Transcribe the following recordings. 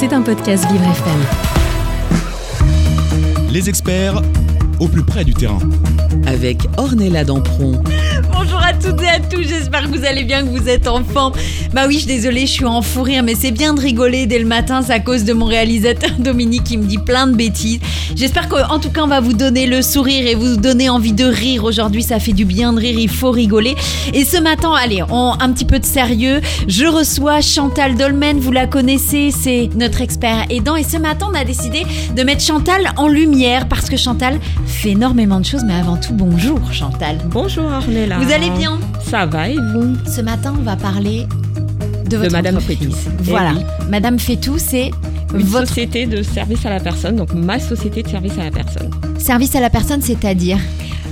C'est un podcast Vivre FM. Les experts au plus près du terrain. Avec Ornella Dampron. Bonjour à toutes et à tous, j'espère que vous allez bien, que vous êtes en forme. Bah oui, je suis désolée, je suis en fou rire, mais c'est bien de rigoler dès le matin, c'est à cause de mon réalisateur Dominique qui me dit plein de bêtises. J'espère qu'en tout cas, on va vous donner le sourire et vous donner envie de rire. Aujourd'hui, ça fait du bien de rire, il faut rigoler. Et ce matin, allez, on, un petit peu de sérieux. Je reçois Chantal Dolmen, vous la connaissez, c'est notre expert aidant. Et ce matin, on a décidé de mettre Chantal en lumière parce que Chantal fait énormément de choses, mais avant tout, bonjour Chantal. Bonjour Ornella. Vous allez bien? Ça va et vous? Ce matin, on va parler de votre Madame entreprise. Fétou. Eh Voilà, oui. Madame Fétou, c'est Une votre société de service à la personne, donc ma société de service à la personne. service à la personne, c'est-à-dire?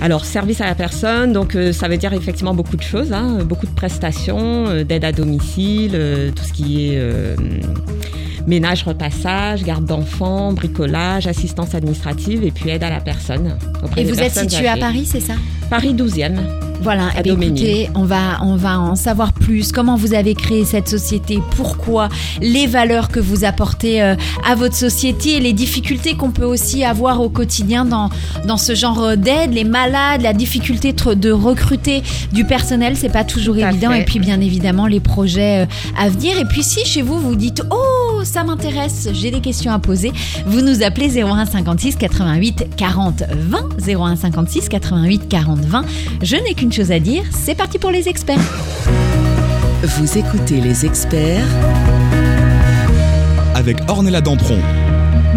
Alors, service à la personne, donc euh, ça veut dire effectivement beaucoup de choses, hein, beaucoup de prestations, euh, d'aide à domicile, euh, tout ce qui est euh, ménage, repassage, garde d'enfants, bricolage, assistance administrative et puis aide à la personne. Et vous êtes situé à. Paris, c'est ça? Paris 12e. Voilà, À eh bien, écoutez, on va, on va en savoir plus. Comment vous avez créé cette société? Pourquoi? Les valeurs que vous apportez euh, à votre société et les difficultés qu'on peut aussi avoir au quotidien dans, dans ce genre d'aide, les malades, la difficulté de, recruter du personnel, c'est pas toujours Tout évident. fait. Et puis, bien évidemment, les projets euh, à venir. Et puis, si chez vous, vous dites Oh, ça m'intéresse, j'ai des questions à poser, vous nous appelez 01 56 88 40 20. 01 56 88 40 20. Je n'ai qu'une chose à dire, c'est parti pour les experts. Vous écoutez les experts Avec Ornella Dampron.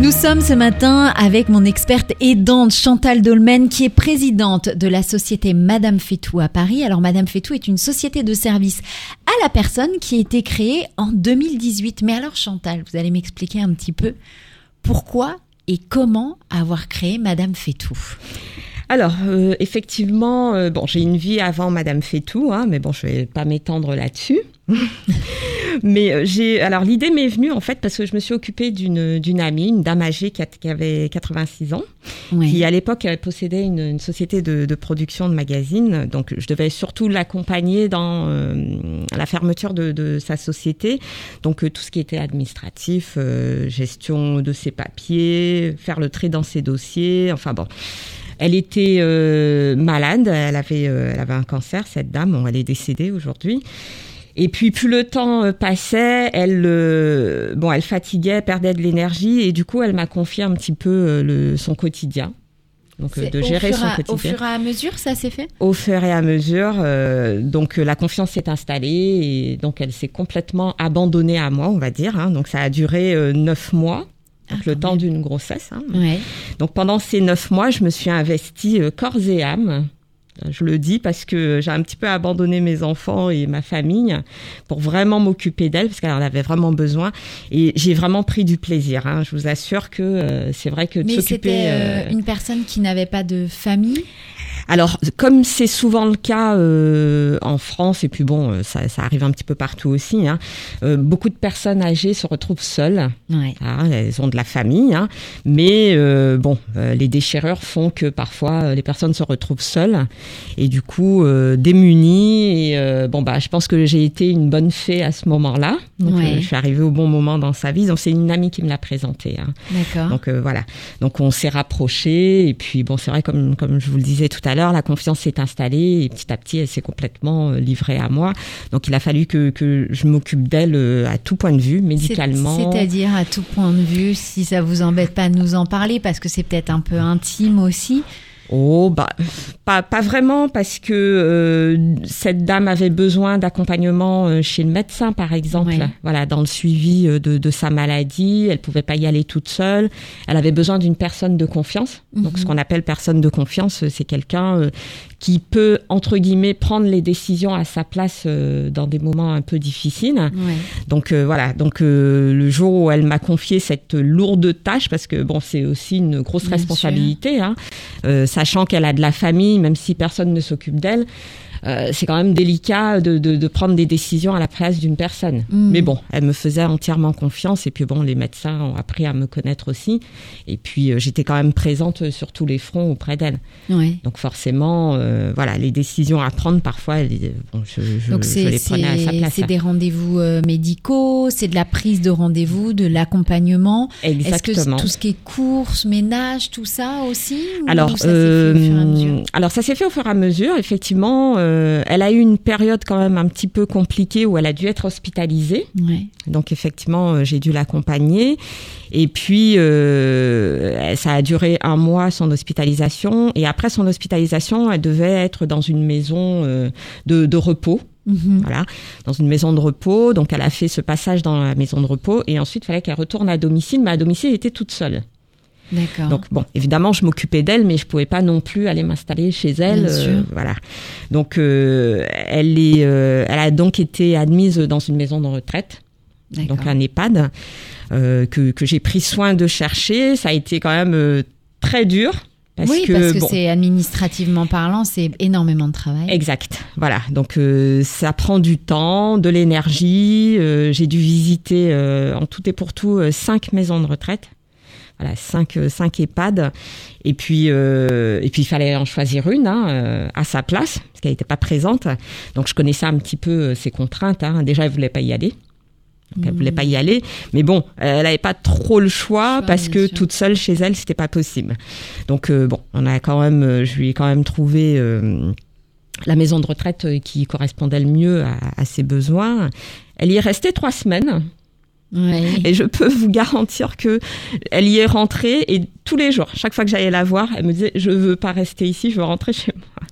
Nous sommes ce matin avec mon experte aidante Chantal Dolmen qui est présidente de la société Madame Fétou à Paris. Alors Madame Fétou est une société de service à la personne qui a été créée en 2018. Mais alors Chantal, vous allez m'expliquer un petit peu pourquoi et comment avoir créé Madame Fétou. Alors, euh, effectivement, euh, bon, j'ai une vie avant Madame Fétou, hein, mais bon, je vais pas m'étendre là-dessus. mais euh, j'ai, alors l'idée m'est venue en fait parce que je me suis occupée d'une d'une amie, une dame âgée qui, a- qui avait 86 ans, Oui. qui à l'époque possédait une, une société de, de production de magazines. Donc, je devais surtout l'accompagner dans euh, la fermeture de, de sa société. Donc, tout ce qui était administratif, gestion de ses papiers, faire le tri dans ses dossiers. Enfin bon. Elle était euh, malade, elle avait, euh, elle avait un cancer, cette dame, bon, elle est décédée aujourd'hui. Et puis plus le temps euh, passait, elle, euh, bon, elle fatiguait, perdait de l'énergie, et du coup, elle m'a confié un petit peu le, son quotidien, donc de gérer son à- Au quotidien. fur et à mesure, ça s'est fait? Au fur et à mesure, euh, donc la confiance s'est installée et donc elle s'est complètement abandonnée à moi, on va dire. hein. donc ça a duré neuf mois. Ah, le temps d'une grossesse. hein. Ouais. Donc pendant ces neuf mois, je me suis investie euh, corps et âme. Je le dis parce que j'ai un petit peu abandonné mes enfants et ma famille pour vraiment m'occuper d'elle parce qu'elle en avait vraiment besoin et j'ai vraiment pris du plaisir. hein. Je vous assure que euh, c'est vrai que Mais c'était euh, une personne qui n'avait pas de famille? Alors, comme c'est souvent le cas euh, en France, et puis bon, euh, ça, ça arrive un petit peu partout aussi, hein, euh, beaucoup de personnes âgées se retrouvent seules. Ouais. hein, elles ont de la famille, hein, mais euh, bon, les déchirures font que parfois les personnes se retrouvent seules et du coup démunies. Et bon, bah, je pense que j'ai été une bonne fée à ce moment-là. Donc, Ouais. je suis arrivée au bon moment dans sa vie. Donc, c'est une amie qui me l'a présenté. Hein. D'accord. Donc voilà. Donc on s'est rapprochés et puis bon c'est vrai comme comme je vous le disais tout à l'heure la confiance s'est installée et petit à petit elle s'est complètement euh, livrée à moi. Donc il a fallu que que je m'occupe d'elle euh, à tout point de vue médicalement. C'est- C'est-à-dire à tout point de vue, si ça vous embête pas de nous en parler, parce que c'est peut-être un peu intime aussi. Oh bah pas pas vraiment parce que euh, cette dame avait besoin d'accompagnement euh, chez le médecin par exemple. Ouais. Voilà dans le suivi euh, de, de sa maladie, elle pouvait pas y aller toute seule. Elle avait besoin d'une personne de confiance. Donc Mhm. ce qu'on appelle personne de confiance, euh, c'est quelqu'un euh, qui peut entre guillemets prendre les décisions à sa place euh, dans des moments un peu difficiles. Ouais. Donc euh, voilà, donc euh, le jour où elle m'a confié cette lourde tâche, parce que bon, c'est aussi une grosse Bien responsabilité, hein, euh, sachant qu'elle a de la famille, même si personne ne s'occupe d'elle. Euh, c'est quand même délicat de, de, de, prendre des décisions à la place d'une personne. Mm. Mais bon, elle me faisait entièrement confiance et puis bon, les médecins ont appris à me connaître aussi. Et puis euh, j'étais quand même présente sur tous les fronts auprès d'elle. Ouais. Donc forcément, euh, voilà, les décisions à prendre parfois, bon, je, je, Donc je les prenais à sa place. c'est des rendez-vous médicaux, c'est de la prise de rendez-vous, de l'accompagnement. Est-ce que Exactement. tout ce qui est courses, ménage, tout ça aussi Alors, ça fait au fur et à mesure? alors ça s'est fait au fur et à mesure. Effectivement, euh, elle a eu une période quand même un petit peu compliquée où elle a dû être hospitalisée. Ouais. Donc effectivement, euh, j'ai dû l'accompagner. Et puis, euh, ça a duré un mois son hospitalisation. Et après son hospitalisation, elle devait être dans une maison euh, de, de repos. Mhm. Voilà, dans une maison de repos. Donc, elle a fait ce passage dans la maison de repos. Et ensuite, il fallait qu'elle retourne à domicile. Mais à domicile, elle était toute seule. D'accord. Donc bon, évidemment, je m'occupais d'elle, mais je pouvais pas non plus aller m'installer chez elle. Bien sûr. voilà. Donc euh, elle est, euh, elle a donc été admise dans une maison de retraite, donc un EHPAD euh, que que j'ai pris soin de chercher. Ça a été quand même euh, très dur parce oui, que parce que bon, c'est administrativement parlant, c'est énormément de travail. Exact. Voilà. Donc euh, ça prend du temps, de l'énergie. Euh, j'ai dû visiter euh, en tout et pour tout euh, cinq maisons de retraite. Voilà, cinq, euh, cinq EHPAD. Et puis, euh, et puis il fallait en choisir une hein, euh, à sa place parce qu'elle n'était pas présente. Donc je connaissais un petit peu ses contraintes. Hein. Déjà, elle voulait pas y aller. Donc, elle voulait pas y aller, mais bon, elle n'avait pas trop le choix Choix, parce que sûr. toute seule chez elle, c'était pas possible. Donc euh, bon, on a quand même, je lui ai quand même trouvé euh, la maison de retraite qui correspondait le mieux à, à ses besoins. Elle y est restée trois semaines Et je peux vous garantir que elle y est rentrée et tous les jours, chaque fois que j'allais la voir, elle me disait je veux pas rester ici, je veux rentrer chez moi.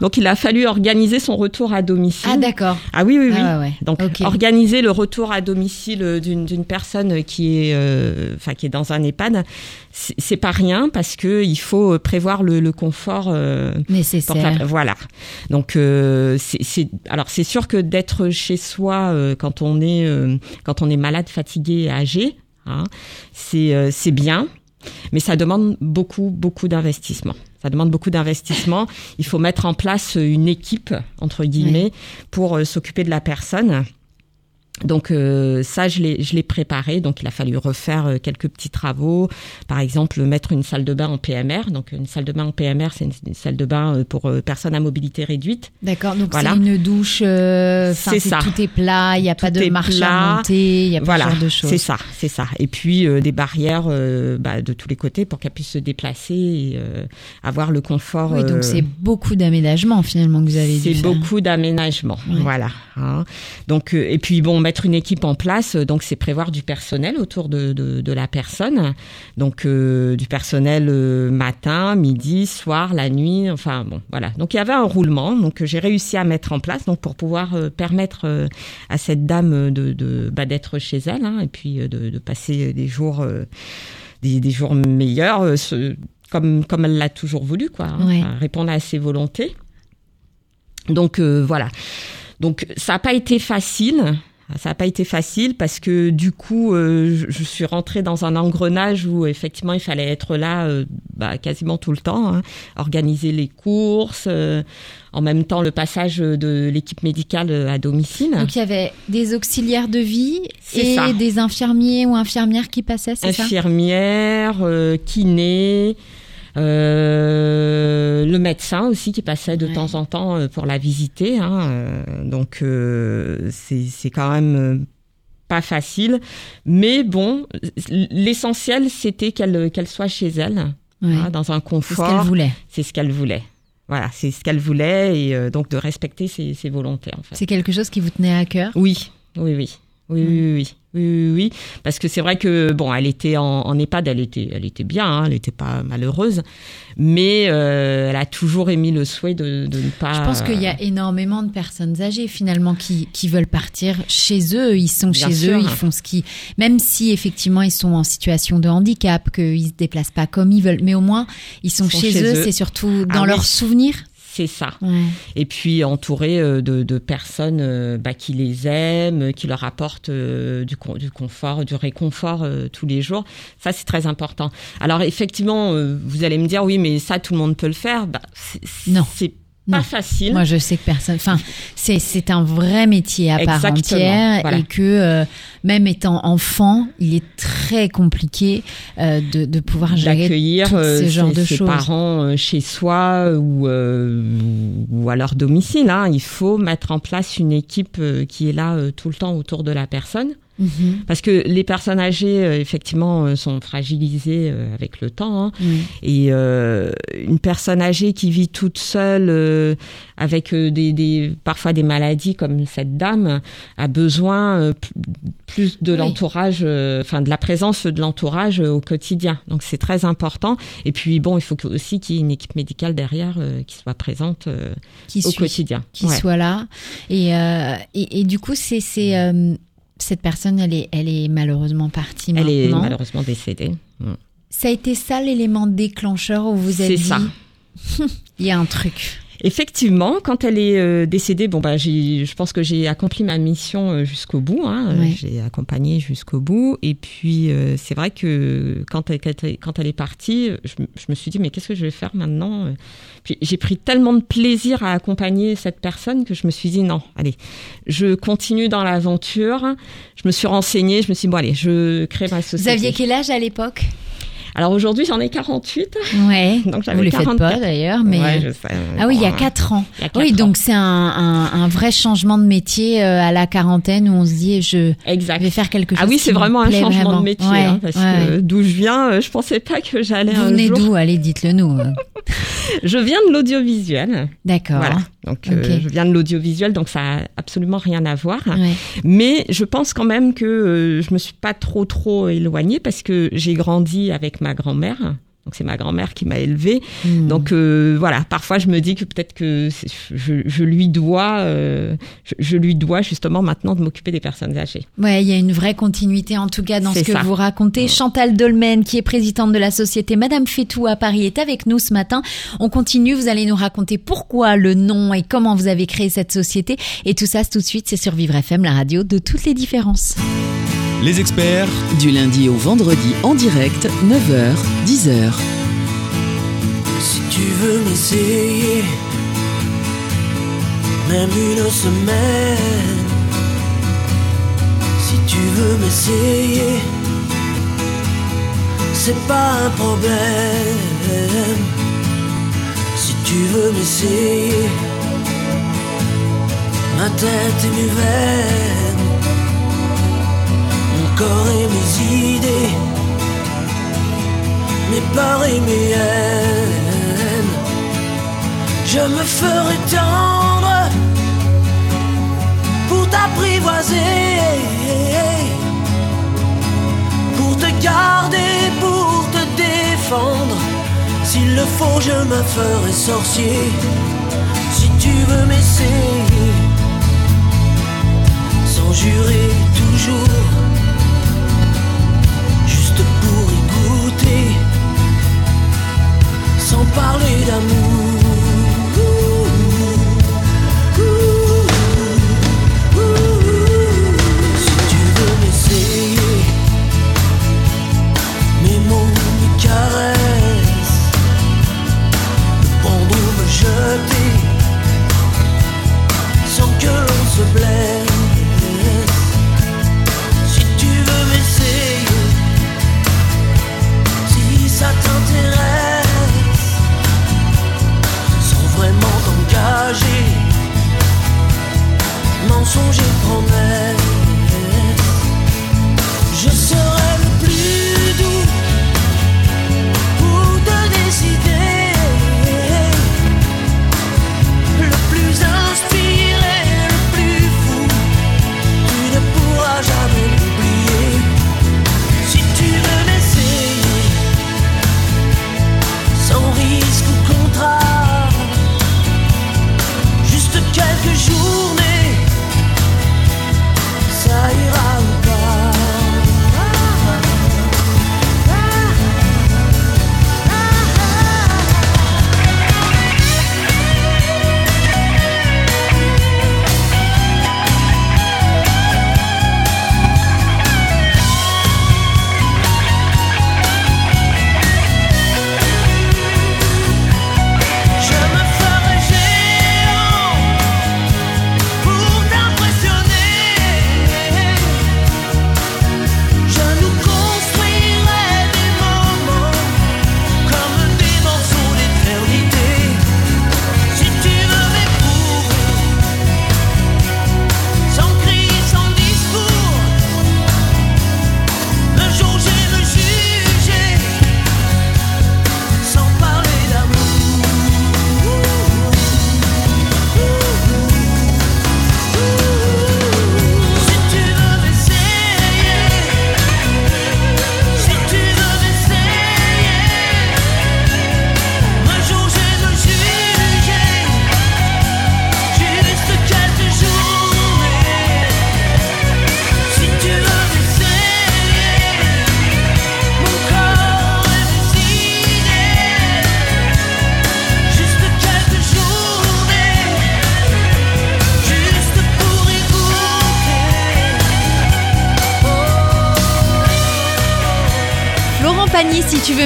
Donc il a fallu organiser son retour à domicile. Ah d'accord. Ah oui oui oui. Ah ouais. Donc organiser le retour à domicile euh, d'une personne qui est euh, enfin qui est dans un EHPAD, c'est pas rien parce que il faut prévoir le, le confort euh, Nécessaire. la- voilà. Donc euh, c'est alors c'est sûr que d'être chez soi euh, quand on est euh, quand on est malade, fatigué, âgé, hein, c'est euh, c'est bien, mais ça demande beaucoup beaucoup d'investissement. Ça demande beaucoup d'investissement. Il faut mettre en place une équipe entre guillemets pour euh, s'occuper de la personne. Donc euh, ça, je l'ai, je l'ai préparé. Donc il a fallu refaire euh, quelques petits travaux. Par exemple, mettre une salle de bain en PMR. Donc une salle de bain en PMR, c'est une, une salle de bain euh, pour personnes à mobilité réduite. D'accord. Donc Voilà. c'est une douche. C'est ça. Tout est plat. Il n'y a pas de marche plat. à monter. Il y a pas Voilà, genre de choses. c'est ça, c'est ça. Et puis des barrières bah, de tous les côtés pour qu'elle puisse se déplacer et avoir le confort. Oui, donc c'est beaucoup d'aménagement finalement que vous avez C'est beaucoup d'aménagement, Ouais. voilà. hein. Donc et puis bon, mettre une équipe en place, euh, donc c'est prévoir du personnel autour de, de, de la personne, donc euh, du personnel euh, matin, midi, soir, la nuit, enfin bon, voilà. Donc il y avait un roulement, donc j'ai réussi à mettre en place, donc pour pouvoir euh, permettre à cette dame de, de bah, d'être chez elle, hein, et puis de, de passer des jours, des, des jours meilleurs. ce- comme, comme elle l'a toujours voulu, quoi, hein, Ouais. enfin, répondre à ses volontés. Donc voilà. Donc ça n'a pas été facile. Ça n'a pas été facile parce que du coup, euh, je, suis rentrée dans un engrenage où effectivement il fallait être là euh, bah, quasiment tout le temps, hein, organiser les courses, euh, en même temps le passage de l'équipe médicale à domicile. Donc il y avait des auxiliaires de vie et ça. des infirmiers ou infirmières qui passaient, c'est ça? Infirmière, euh, kiné, euh, le médecin aussi qui passait de Ouais. temps en temps euh, pour la visiter. hein, euh, donc euh, c'est quand même euh, pas facile, mais bon, l'essentiel c'était qu'elle qu'elle soit chez elle, hein, dans un C'est ce qu'elle confort. voulait. C'est ce qu'elle voulait. Voilà, c'est ce qu'elle voulait et euh, donc de respecter ses, ses volontés en fait. C'est quelque chose qui vous tenait à cœur? Oui, oui, oui. Oui, oui, oui, oui, parce que c'est vrai que bon, elle était en, en EHPAD, elle était, elle était bien, hein, elle n'était pas malheureuse, mais euh, elle a toujours émis le souhait de, de ne pas. Je pense qu'il y a énormément de personnes âgées finalement qui, qui veulent partir chez eux. Ils sont Bien chez sûr. eux, ils font ce qui, même si effectivement ils sont en situation de handicap, qu'ils se déplacent pas comme ils veulent, mais au moins ils sont, Ils sont chez, chez eux. eux. C'est surtout dans Ah leurs oui. souvenirs. C'est ça. Ouais. Et puis entourée euh, de, de personnes euh, bah, qui les aiment, qui leur apportent euh, du, du confort, du réconfort tous les jours. Ça, c'est très important. Alors effectivement, vous allez me dire, oui, mais ça, tout le monde peut le faire. Bah, c'est- Non. C'est pas Non. facile. Moi, je sais que personne. Enfin, c'est c'est un vrai métier à part Exactement, entière voilà. et que euh, même étant enfant, il est très compliqué euh, de, de pouvoir gérer euh, ces genres ses, de ses choses. parents euh, chez soi ou, euh, ou à leur domicile. hein. Il faut mettre en place une équipe qui est là tout le temps autour de la personne. Mhm. Parce que les personnes âgées, euh, effectivement, euh, sont fragilisées euh, avec le temps. hein. Et une personne âgée qui vit toute seule, avec des, des, parfois des maladies comme cette dame, a besoin plus de Oui. l'entourage, enfin de la présence de l'entourage au quotidien. Donc c'est très important. Et puis bon, il faut aussi qu'il y ait une équipe médicale derrière qui soit présente Qui au suit, quotidien. qui Ouais. soit là. Et, et, et du coup, c'est euh, cette personne, elle est, elle est malheureusement partie Elle est maintenant. malheureusement décédée. Mm. Ça a été ça l'élément déclencheur où vous êtes C'est dit, ça. il y a un truc. Effectivement, quand elle est euh, décédée, bon bah je pense que j'ai accompli ma mission euh, jusqu'au bout. Hein, Euh, Ouais. J'ai accompagné jusqu'au bout. Et puis euh, c'est vrai que quand elle, quand est partie, je, me- je me suis dit mais qu'est-ce que je vais faire maintenant j'ai pris tellement de plaisir à accompagner cette personne que je me suis dit non, allez, je continue dans l'aventure. Je me suis renseignée, je me suis dit bon allez, je crée ma Vous société. aviez quel âge à l'époque? Alors aujourd'hui j'en ai 48. Ouais. Donc j'avais Vous les faites 44. pas d'ailleurs, mais. Ouais, euh, je sais. Ah oui, il y a Bon, 4 ans. a Oui, donc c'est un, un, un vrai changement de métier euh, à la quarantaine où on se dit je Exact. vais faire quelque chose. Ah oui, c'est me vraiment un changement vraiment. de métier, Ouais, hein, parce ouais. que d'où je viens, euh, je pensais pas que j'allais Vous un venez jour. d'où? Allez, dites-le nous. Je viens de l'audiovisuel, D'accord. voilà. Donc euh, je viens de l'audiovisuel, donc ça a absolument rien à voir. Ouais. Mais je pense quand même que euh, je me suis pas trop trop éloignée parce que j'ai grandi avec ma grand-mère. Donc c'est ma grand-mère qui m'a élevée. Hmm. Donc euh, voilà, parfois je me dis que peut-être que je, je lui dois, euh, je, je lui dois justement maintenant de m'occuper des personnes âgées. Ouais, il y a une vraie continuité en tout cas dans ce que ça. vous racontez. Chantal Dolmen, qui est présidente de la société Madame Fétou à Paris, est avec nous ce matin. On continue, vous allez nous raconter pourquoi le nom et comment vous avez créé cette société. Et tout ça, tout de suite, c'est sur Vivre FM, la radio de toutes les différences. Les experts Du lundi au vendredi en direct, 9h, 10h. Si tu veux m'essayer, même une semaine. Si tu veux m'essayer, c'est pas un problème. Si tu veux m'essayer, ma tête veines, mon et mes idées mes peurs et mes haines. Je me ferai tendre pour t'apprivoiser, pour te garder, pour te défendre. S'il le faut, je me ferai sorcier. Si tu veux m'essayer, sans jurer toujours, sans parler d'amour. Si tu veux m'essayer, mes mots, mes caresses, prendre ou me jeter, sans que l'on se blesse. ça t'intéresse Sans vraiment t'engager. Mensonges et promesses. Je serai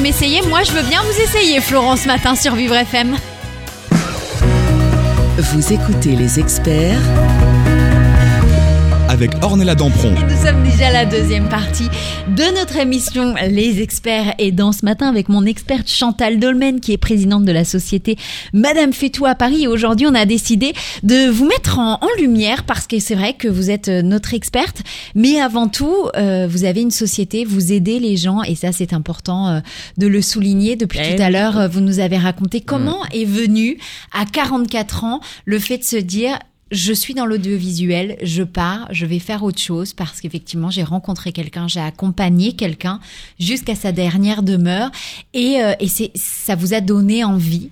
m'essayer. Moi, je veux bien vous essayer, Florence Matin sur Vivre FM. Vous écoutez les experts avec Ornella Dampron. Et nous sommes déjà à la deuxième partie de notre émission Les Experts. Et dans ce matin, avec mon experte Chantal Dolmen, qui est présidente de la société Madame Fétou à Paris. Et aujourd'hui, on a décidé de vous mettre en, en lumière parce que c'est vrai que vous êtes euh, notre experte. Mais avant tout, euh, vous avez une société, vous aidez les gens. Et ça, c'est important euh, de le souligner. Depuis Eh tout à l'heure, vous nous avez raconté comment est venu à 44 ans le fait de se dire je suis dans l'audiovisuel, je pars, je vais faire autre chose parce qu'effectivement j'ai rencontré quelqu'un, j'ai accompagné quelqu'un jusqu'à sa dernière demeure et, euh, et c'est ça vous a donné envie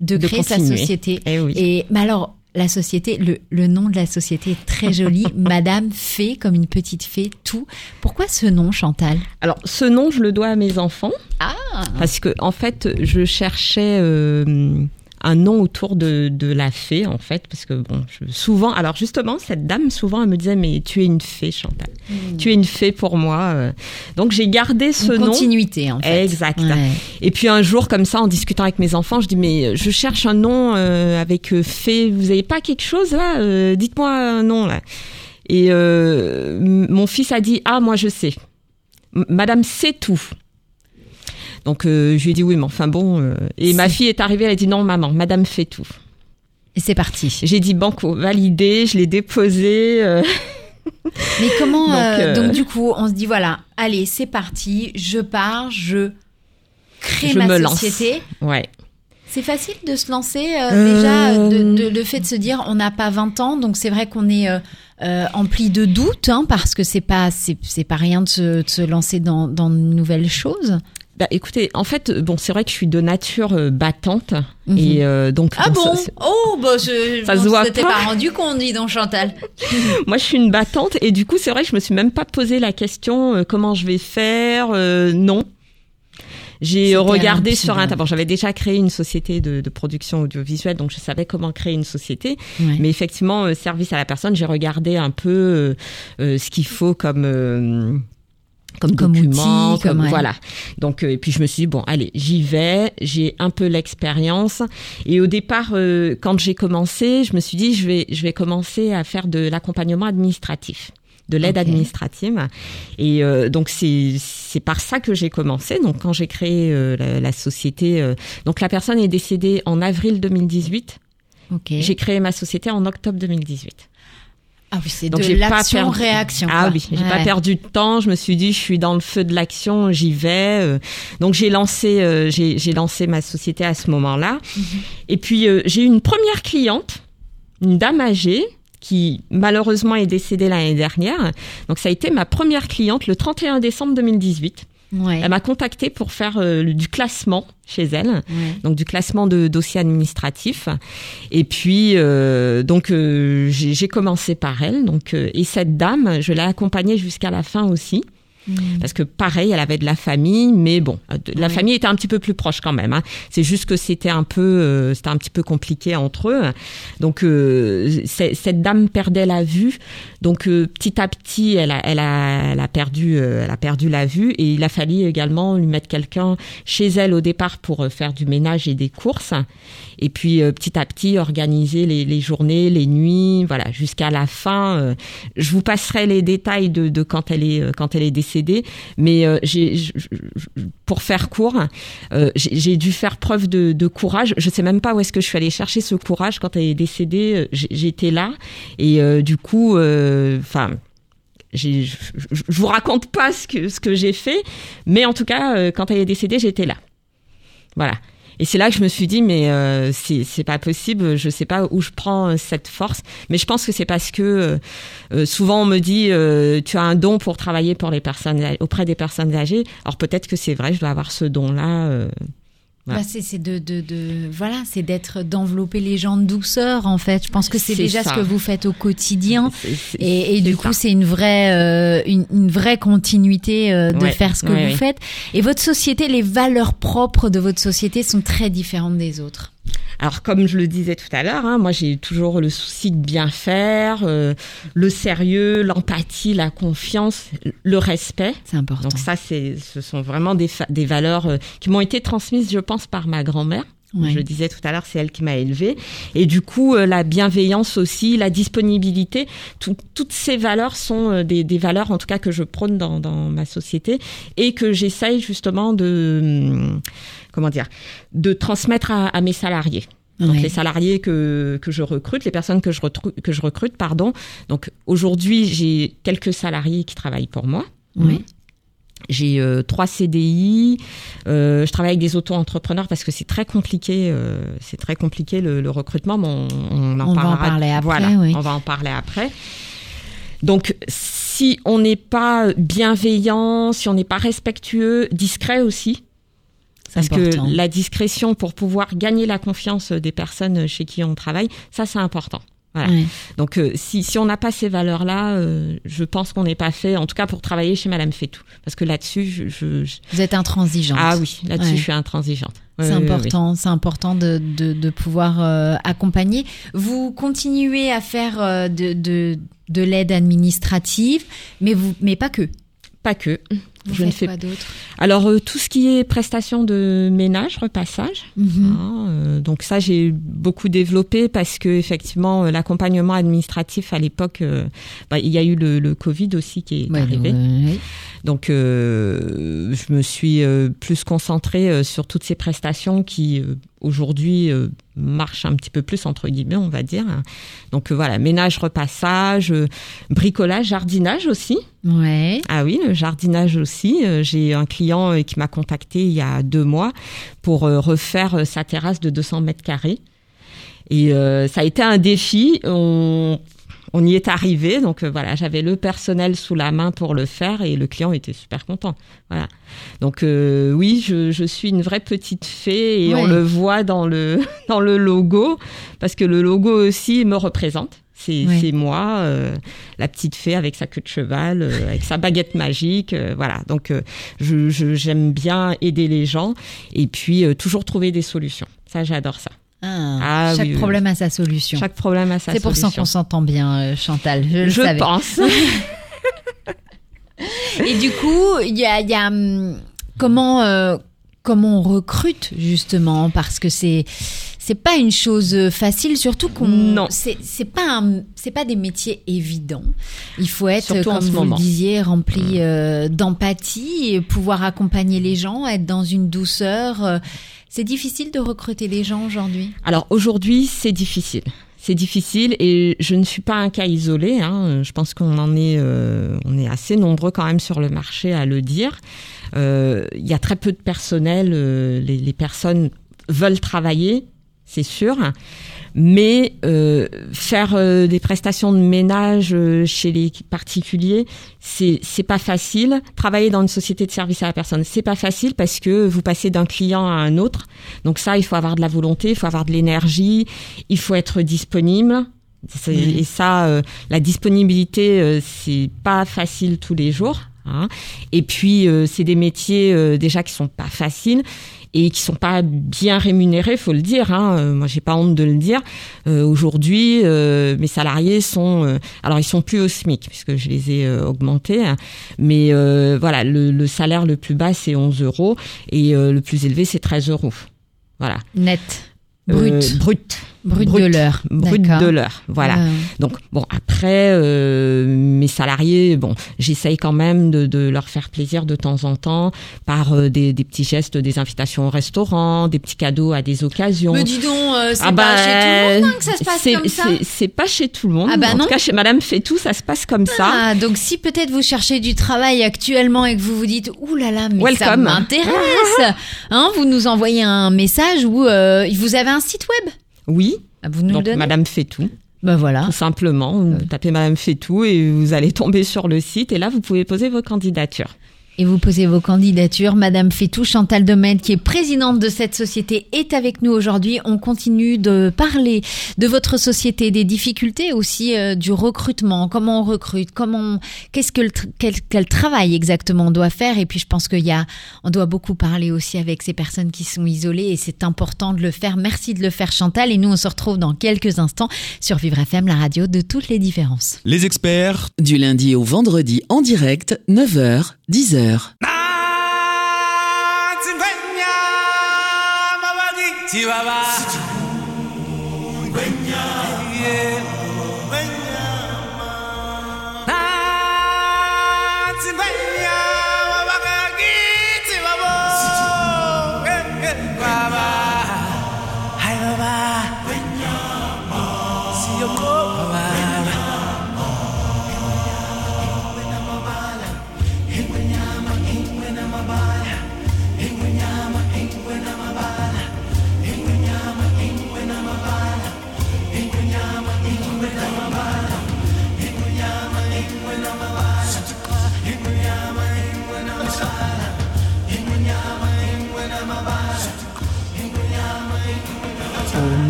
de, De créer sa société. Eh oui. Et mais alors la société, le, le nom de la société est très joli, Madame Fée comme une petite fée, tout. Pourquoi ce nom, Chantal? Alors, ce nom, je le dois à mes enfants. Ah, Parce que, en fait, je cherchais euh, un nom autour de, de la fée, en fait. Parce que, bon, je- souvent. Alors, justement, cette dame, souvent, elle me disait Mais tu es une fée, Chantal. Tu es une fée pour moi. euh. Donc, j'ai gardé ce une nom. continuité en fait. Exact. Ouais. Et puis un jour, comme ça, en discutant avec mes enfants, je dis mais je cherche un nom euh, avec euh, fée. Vous avez pas quelque chose là Euh, Dites-moi un nom là. Et euh, mon fils a dit ah moi je sais. Madame sait tout. Donc euh, je lui ai dit oui mais enfin bon. euh, Et ma fille est arrivée, elle a dit non maman, Madame fait tout. Et c'est parti. J'ai dit banco, validé, je l'ai déposé. euh, Mais comment Donc, euh, donc du coup on se dit voilà allez c'est parti je pars je crée Je ma me lance. société ouais. c'est facile de se lancer euh, déjà de, de- le fait de se dire on n'a pas 20 ans donc c'est vrai qu'on est euh, empli de doutes hein, parce que c'est pas c'est c'est pas rien de se, de se lancer dans dans de nouvelles choses Bah écoutez, en fait, bon, c'est vrai que je suis de nature euh, battante Mhm. et euh, donc ah bon, bon ça- oh bah je Ça on se voit pas. pas rendu compte dis donc Chantal Moi, je suis une battante et du coup, c'est vrai que je me suis même pas posé la question euh, comment je vais faire. non. J'ai regardé sur Internet. Bon, j'avais déjà créé une société de, de production audiovisuelle, donc je savais comment créer une société. Ouais. Mais effectivement, service à la personne, j'ai regardé un peu ce qu'il faut comme comme, Comme document, outil, comme, ouais. voilà. Donc euh, et puis je me suis dit bon, allez, j'y vais. J'ai un peu l'expérience. Et au départ, euh, quand j'ai commencé, je me suis dit je vais je vais commencer à faire de l'accompagnement administratif de l'aide administrative et euh, donc c'est c'est par ça que j'ai commencé donc quand j'ai créé euh, la, la société euh, donc la personne est décédée en avril 2018 ok j'ai créé ma société en octobre 2018 ah oui c'est donc de j'ai pas l'action perdu- ah oui j'ai Ouais. pas perdu de temps je me suis dit je suis dans le feu de l'action j'y vais euh. donc j'ai lancé euh, j'ai lancé ma société à ce moment-là Mhm. et puis euh, j'ai eu une première cliente une dame âgée qui malheureusement est décédée l'année dernière donc ça a été ma première cliente le 31 décembre 2018 ouais. elle m'a contactée pour faire euh, du classement chez elle Ouais. donc du classement de dossiers administratifs. Et puis euh, donc euh, j'ai j'ai commencé par elle. Donc euh, et cette dame, je l'ai accompagnée jusqu'à la fin aussi. Mm. Parce que pareil, elle avait de la famille, mais bon, euh, de- la Oui. famille était un petit peu plus proche quand même. Hein. C'est juste que c'était un peu, euh, c'était un petit peu compliqué entre eux. Donc euh, cette dame perdait la vue, donc euh, petit à petit, elle a, elle a, elle a perdu, elle a perdu la vue, et il a fallu également lui mettre quelqu'un chez elle au départ pour faire du ménage et des courses, et puis petit à petit organiser les, les journées, les nuits, voilà, jusqu'à la fin. je vous passerai les détails de, de quand elle est, quand elle est décédée, mais euh, pour faire court, euh, j'ai dû faire preuve de, courage. Je sais même pas où est-ce que je suis allée chercher ce courage quand elle est décédée. euh, J'étais là et du coup, enfin. je, vous raconte pas ce que j'ai fait, mais en tout cas, quand elle est décédée, j'étais là. Voilà. Et c'est là que je me suis dit, mais euh, c'est pas possible. Je sais pas où je prends euh, cette force, mais je pense que c'est parce que euh, euh, souvent on me dit, tu as un don pour travailler pour les personnes auprès des personnes âgées. Alors peut-être que c'est vrai, je dois avoir ce don-là. Bah, c'est de, de, de voilà, c'est d'être d'envelopper les gens de douceur en fait. Je pense que c'est déjà ça. ce que vous faites au quotidien. Et, et du coup, c'est une vraie, euh, une, une vraie continuité euh, de Ouais, faire ce que ouais, vous faites. Et votre société, les valeurs propres de votre société sont très différentes des autres. Alors, comme je le disais tout à l'heure, hein, moi j'ai toujours le souci de bien faire, euh, le sérieux, l'empathie, la confiance, le respect. C'est important. Donc ça, c'est, ce sont vraiment des, valeurs euh, qui m'ont été transmises, je pense, par ma grand-mère. Ouais. Je le disais tout à l'heure, c'est elle qui m'a élevée. Et du coup, euh, la bienveillance aussi, la disponibilité, tout- toutes ces valeurs sont euh, des, des valeurs, en tout cas, que je prône dans, dans ma société et que j'essaye justement de, hum, comment dire, de transmettre à, à mes salariés. Donc Ouais. les salariés que, que je recrute, les personnes que je, que je recrute, pardon. Donc aujourd'hui, j'ai quelques salariés qui travaillent pour moi. Oui. J'ai euh, trois CDI. Euh, je travaille avec des auto-entrepreneurs parce que c'est très compliqué. euh, c'est très compliqué le, le recrutement. Mais on, on en On va en parler après, Voilà, oui. on va en parler après. Donc, si on n'est pas bienveillant, si on n'est pas respectueux, discret aussi, parce important. que la discrétion pour pouvoir gagner la confiance des personnes chez qui on travaille, ça c'est important. Voilà. Ouais. Donc euh, si, si on n'a pas ces valeurs-là, euh, je pense qu'on n'est pas fait, en tout cas pour travailler chez Madame Fétou. Parce que là-dessus, je, je- je- Vous êtes intransigeante. ah oui, là-dessus Ouais. je suis intransigeante. Oui, C'est oui, oui, oui. important, c'est important de, de, de pouvoir euh, accompagner. Vous continuez à faire de, de, de l'aide administrative, mais, vous, mais pas que. Pas que. Vous je ne fais quoi d'autre? Alors euh, tout ce qui est prestation de ménage, repassage. Mhm. hein, euh, donc ça j'ai beaucoup développé parce que effectivement euh, l'accompagnement administratif à l'époque, euh, bah, il y a eu le, le Covid aussi qui est Ouais, arrivé. Donc, je me suis plus concentrée sur toutes ces prestations qui aujourd'hui euh, marchent un petit peu plus entre guillemets, on va dire. Donc euh, voilà, ménage, repassage, euh, bricolage, jardinage aussi. Ouais. Ah oui, le jardinage aussi. Euh, J'ai un client euh, qui m'a contacté il y a deux mois pour euh, refaire sa terrasse de 200 mètres carrés. Et euh, ça a été un défi. On, on y est arrivé. Donc euh, voilà, j'avais le personnel sous la main pour le faire et le client était super content. Voilà. Donc euh, oui, je, je suis une vraie petite fée et Ouais. on le voit dans le dans le logo parce que le logo aussi me représente. C'est Ouais. moi, euh, la petite fée avec sa queue de cheval, euh, avec sa baguette magique. euh, voilà. Donc euh, je je- j'aime bien aider les gens et puis toujours trouver des solutions. Ça, j'adore ça. Ah, Ah, chaque oui, oui, problème a sa solution. Chaque problème a sa C'est pour ça solution. qu'on s'entend bien, Chantal. Je, le je savais. pense. Et du coup, il y a, il y a, hum, comment comment on recrute justement parce que c'est c'est pas une chose facile, surtout qu'on Non. c'est c'est pas un- c'est pas des métiers évidents. Il faut être Surtout en comme ce vous moment. le disiez rempli euh, d'empathie, pouvoir accompagner les gens, être dans une douceur. euh. C'est difficile de recruter les gens aujourd'hui? Alors aujourd'hui, c'est difficile. C'est difficile et je ne suis pas un cas isolé. Hein. Je pense qu'on en est, euh, est assez nombreux quand même sur le marché à le dire. Euh, Il y a très peu de personnel. euh, les personnes veulent travailler, c'est sûr. Mais euh, faire euh, des prestations de ménage euh, chez les particuliers, c'est c'est pas facile. Travailler dans une société de service à la personne, c'est pas facile parce que vous passez d'un client à un autre. Donc ça, il faut avoir de la volonté, il faut avoir de l'énergie, il faut être disponible. Et ça, euh, la disponibilité, euh, c'est pas facile tous les jours. Hein. Et puis, euh, c'est des métiers euh, déjà qui sont pas faciles et qui sont pas bien rémunérés, faut le dire. Hein. Euh, Moi, j'ai pas honte de le dire. Euh, Aujourd'hui, euh, mes salariés sont, euh, alors ils sont plus au SMIC puisque je les ai euh, augmentés, hein. mais euh, voilà, le, le salaire le plus bas c'est 11 euros et euh, le plus élevé c'est 13 euros. Voilà. Net, brut, brut. Brut, brut. de l'heure. Brut de l'heure. Voilà. Ouais. Donc bon après euh, mes salariés bon j'essaye quand même de, de leur faire plaisir de temps en temps par euh, des, des petits gestes des invitations au restaurant des petits cadeaux à des occasions Mais dis donc, euh, c'est Ah pas bah, chez tout le monde hein, que ça se passe comme ça. c'est- pas chez tout le monde Ah bah en non. tout cas chez Madame fait tout ça se passe comme ça Ah, donc si peut-être vous cherchez du travail actuellement et que vous vous dites ouh là là mais ça Welcome. m'intéresse, hein, vous nous envoyez un message où euh, vous avez un site web? Oui. Ah, Vous nous le donc donnez. Madame fait tout. Bah voilà. tout simplement. Vous tapez Madame fait tout et vous allez tomber sur le site. Et là vous pouvez poser vos candidatures Et vous posez vos candidatures. Madame Fétou, Chantal Domaine, qui est présidente de cette société, est avec nous aujourd'hui. On continue de parler de votre société, des difficultés aussi euh, du recrutement. Comment on recrute? Comment Qu'est-ce que le quel, quel travail exactement on doit faire? Et puis je pense qu'il y a, on doit beaucoup parler aussi avec ces personnes qui sont isolées et c'est important de le faire. Merci de le faire, Chantal. Et nous, on se retrouve dans quelques instants sur Vivre FM, la radio de toutes les différences. Les experts Du lundi au vendredi en direct, 9h, 10h. Au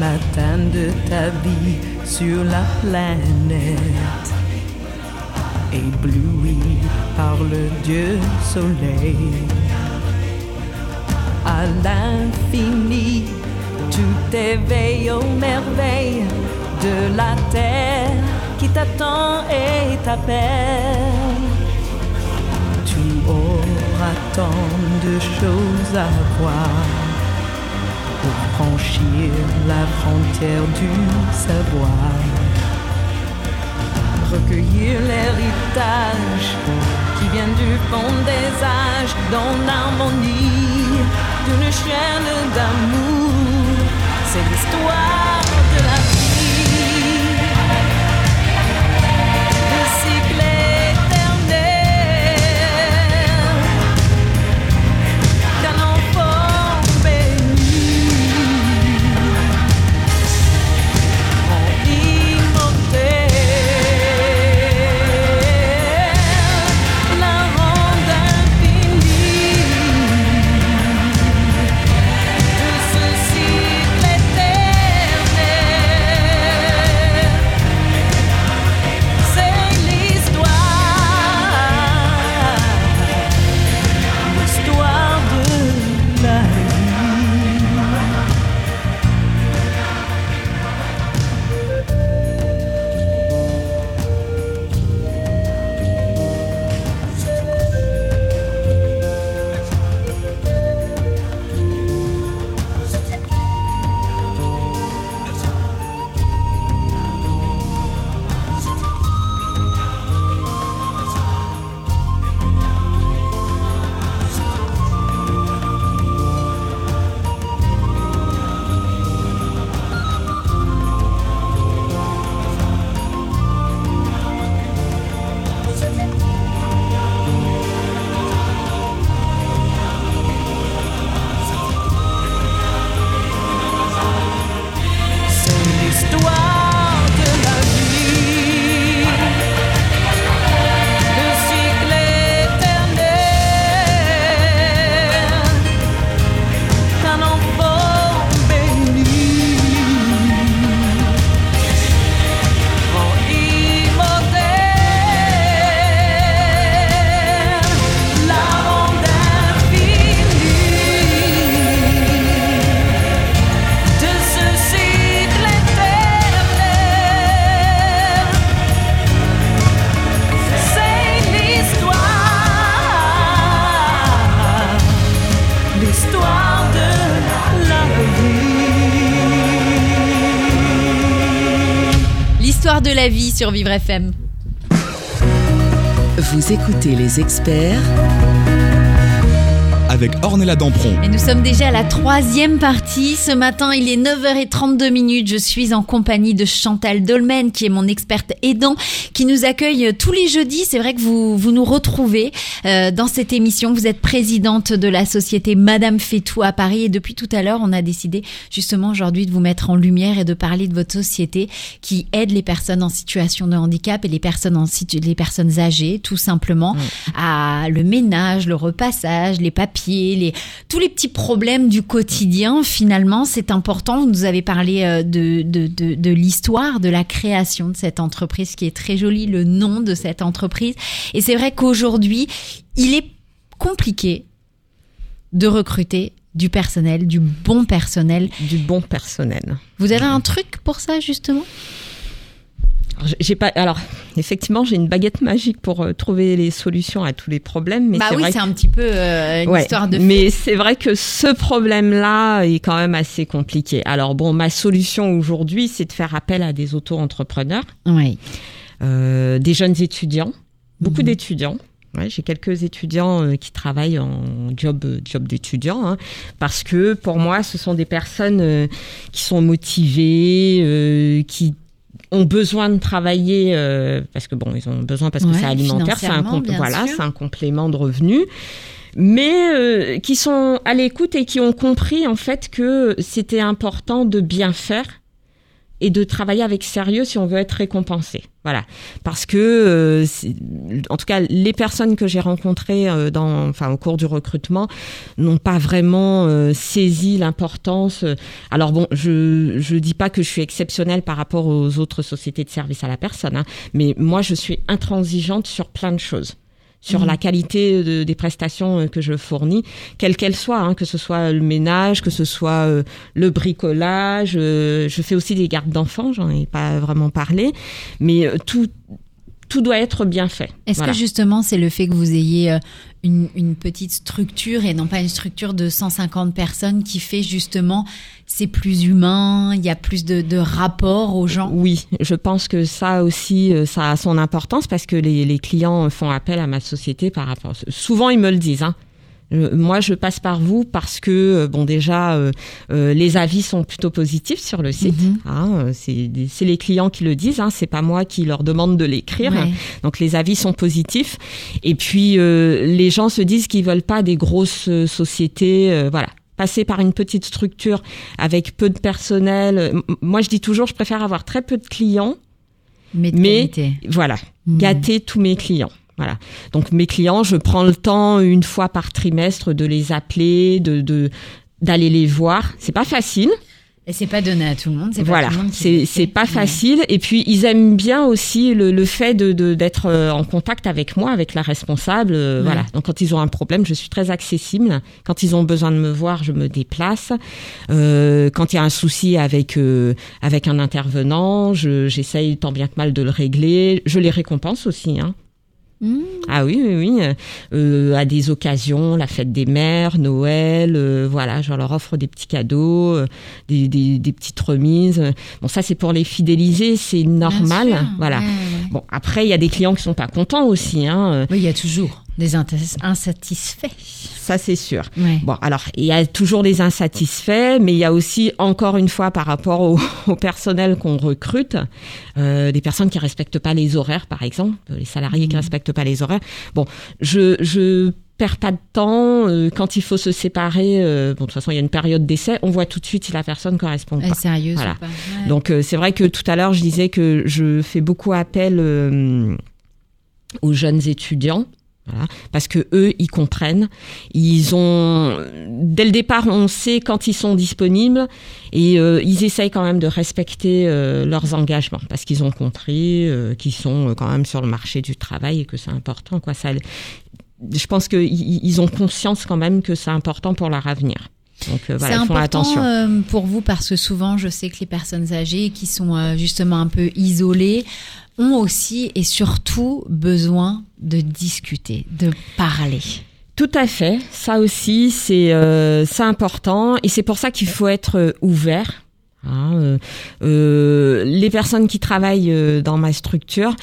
matin de ta vie sur la planète, ébloui par le Dieu soleil. À l'infini, tout éveille aux merveilles de la terre qui t'attend et t'appelle. Tu auras tant de choses à voir pour franchir la frontière du savoir. Recueillir l'héritage qui vient du fond des âges dans l'harmonie d'une chaîne d'amour. C'est l'histoire vie sur Vivre FM. Vous écoutez les experts avec avec Ornella Dampron. Et nous sommes déjà à la troisième partie. Ce matin, il est 9h32 minutes. Je suis en compagnie de Chantal Dolmen, qui est mon experte aidant, qui nous accueille tous les jeudis. C'est vrai que vous, vous nous retrouvez euh, dans cette émission. Vous êtes présidente de la société Madame Fétou à Paris. Et depuis tout à l'heure, on a décidé justement aujourd'hui de vous mettre en lumière et de parler de votre société qui aide les personnes en situation de handicap et les personnes en situ les personnes âgées, tout simplement, à le ménage, le repassage, les papiers, les tous les petits problèmes du quotidien. Finalement, c'est important. Vous nous avez parlé euh, de de, de, de l'histoire, de la création de cette entreprise qui est très jolie, le nom de cette entreprise. Et c'est vrai qu'aujourd'hui, il est compliqué de recruter du personnel, du bon personnel. Du bon personnel. Vous avez un truc pour ça justement? J'ai pas. Alors, effectivement, j'ai une baguette magique pour euh, trouver les solutions à tous les problèmes. Mais Bah c'est oui, vrai c'est un petit peu euh, une Ouais, histoire de. mais c'est vrai que ce problème-là est quand même assez compliqué. Alors bon, ma solution aujourd'hui, c'est de faire appel à des auto-entrepreneurs, Oui. euh, des jeunes étudiants, beaucoup Mhm. d'étudiants. Ouais, j'ai quelques étudiants euh, qui travaillent en job euh, job d'étudiant hein, parce que pour moi ce sont des personnes euh, qui sont motivées qui ont besoin de travailler euh, parce que bon ils ont besoin parce que Ouais, c'est alimentaire c'est un voilà c'est un complément de revenus mais euh, qui sont à l'écoute et qui ont compris en fait que c'était important de bien faire et de travailler avec sérieux si on veut être récompensé. Voilà, parce que euh, en tout cas les personnes que j'ai rencontrées euh, dans, enfin au cours du recrutement n'ont pas vraiment euh, saisi l'importance. euh, Alors bon, je je dis pas que je suis exceptionnelle par rapport aux autres sociétés de services à la personne, hein, mais moi je suis intransigeante sur plein de choses sur Mhm. la qualité de- des prestations euh, que je fournis, quelles qu'elles soient, hein, que ce soit le ménage, que ce soit euh, le bricolage. euh, je fais aussi des gardes d'enfants, j'en ai pas vraiment parlé, mais euh, tout tout doit être bien fait. Est-ce Voilà. que justement c'est le fait que vous ayez euh, une, une petite structure et non pas une structure de 150 personnes qui fait justement c'est plus humain, il y a plus de, de rapport aux gens? Oui, je pense que ça aussi, euh, ça a son importance parce que les, les clients font appel à ma société par rapport. Souvent, ils me le disent. Hein. Je- moi, je passe par vous parce que euh, bon, déjà, euh, euh, les avis sont plutôt positifs sur le site. Mhm. Hein, euh, c'est les clients qui le disent. Hein, c'est pas moi qui leur demande de l'écrire. Ouais. Donc les avis sont positifs. Et puis euh, les gens se disent qu'ils veulent pas des grosses euh, sociétés. euh, voilà. Passer par une petite structure avec peu de personnel. Euh, Moi, je dis toujours, je préfère avoir très peu de clients mais de Mais- qualité. voilà, Mhm. gâter tous mes clients. Voilà. Donc mes clients, je prends le temps une fois par trimestre de les appeler, de de- d'aller les voir. C'est pas facile. Et c'est pas donné à tout le monde. c'est Voilà, c'est c'est pas Ouais. facile. Et puis ils aiment bien aussi le, le fait de d'être euh, en contact avec moi, avec la responsable. euh, Ouais. Voilà. Donc quand ils ont un problème, je suis très accessible. Quand ils ont besoin de me voir, je me déplace. Euh, quand il y a un souci avec euh, avec un intervenant, je- j'essaye tant bien que mal de le régler. Je les récompense aussi. Hein. Mmh. Ah oui, oui, oui. Euh, à des occasions, la fête des mères, Noël, euh, voilà, je leur offre des petits cadeaux, euh, des, des, des petites remises. Bon, ça c'est pour les fidéliser, c'est normal, voilà. Ouais, ouais. Bon, après il y a des clients qui sont pas contents aussi, hein. Oui, il y a toujours des insatisfaits. Ça c'est sûr. Ouais. Bon, alors il y a toujours des insatisfaits, mais il y a aussi encore une fois par rapport au, au personnel qu'on recrute, euh, des personnes qui respectent pas les horaires, par exemple, les salariés qui respectent pas les horaires. Bon, je je perds pas de temps euh, quand il faut se séparer. euh, bon, de toute façon, il y a une période d'essai, on voit tout de suite si la personne correspond pas. sérieuse Voilà. ou pas Ouais. Donc euh, c'est vrai que tout à l'heure je disais que je fais beaucoup appel euh, aux jeunes étudiants. Voilà, parce que eux, ils comprennent. Ils ont, dès le départ, on sait quand ils sont disponibles et euh, ils essayent quand même de respecter euh, leurs engagements parce qu'ils ont compris euh, qu'ils sont quand même sur le marché du travail et que c'est important. Quoi, ça, je pense qu'ils ils ont conscience quand même que c'est important pour leur avenir. Donc euh, voilà, c'est ils font important attention. euh, pour vous parce que souvent, je sais que les personnes âgées qui sont euh, justement un peu isolées ont aussi et surtout besoin de discuter, de parler. Tout à fait. Ça aussi, c'est euh, important et c'est pour ça qu'il faut être euh, ouvert. Hein, euh, euh, les personnes qui travaillent dans ma structure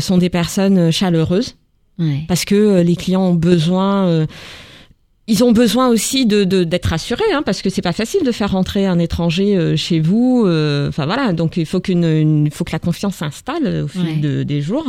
sont des personnes chaleureuses Ouais. parce que les clients ont besoin ils ont besoin aussi de de- d'être assurés, hein, parce que c'est pas facile de faire rentrer un étranger euh, chez vous. euh, Enfin voilà, donc il faut qu'une, une- il faut que la confiance s'installe au fil Ouais. de- des jours.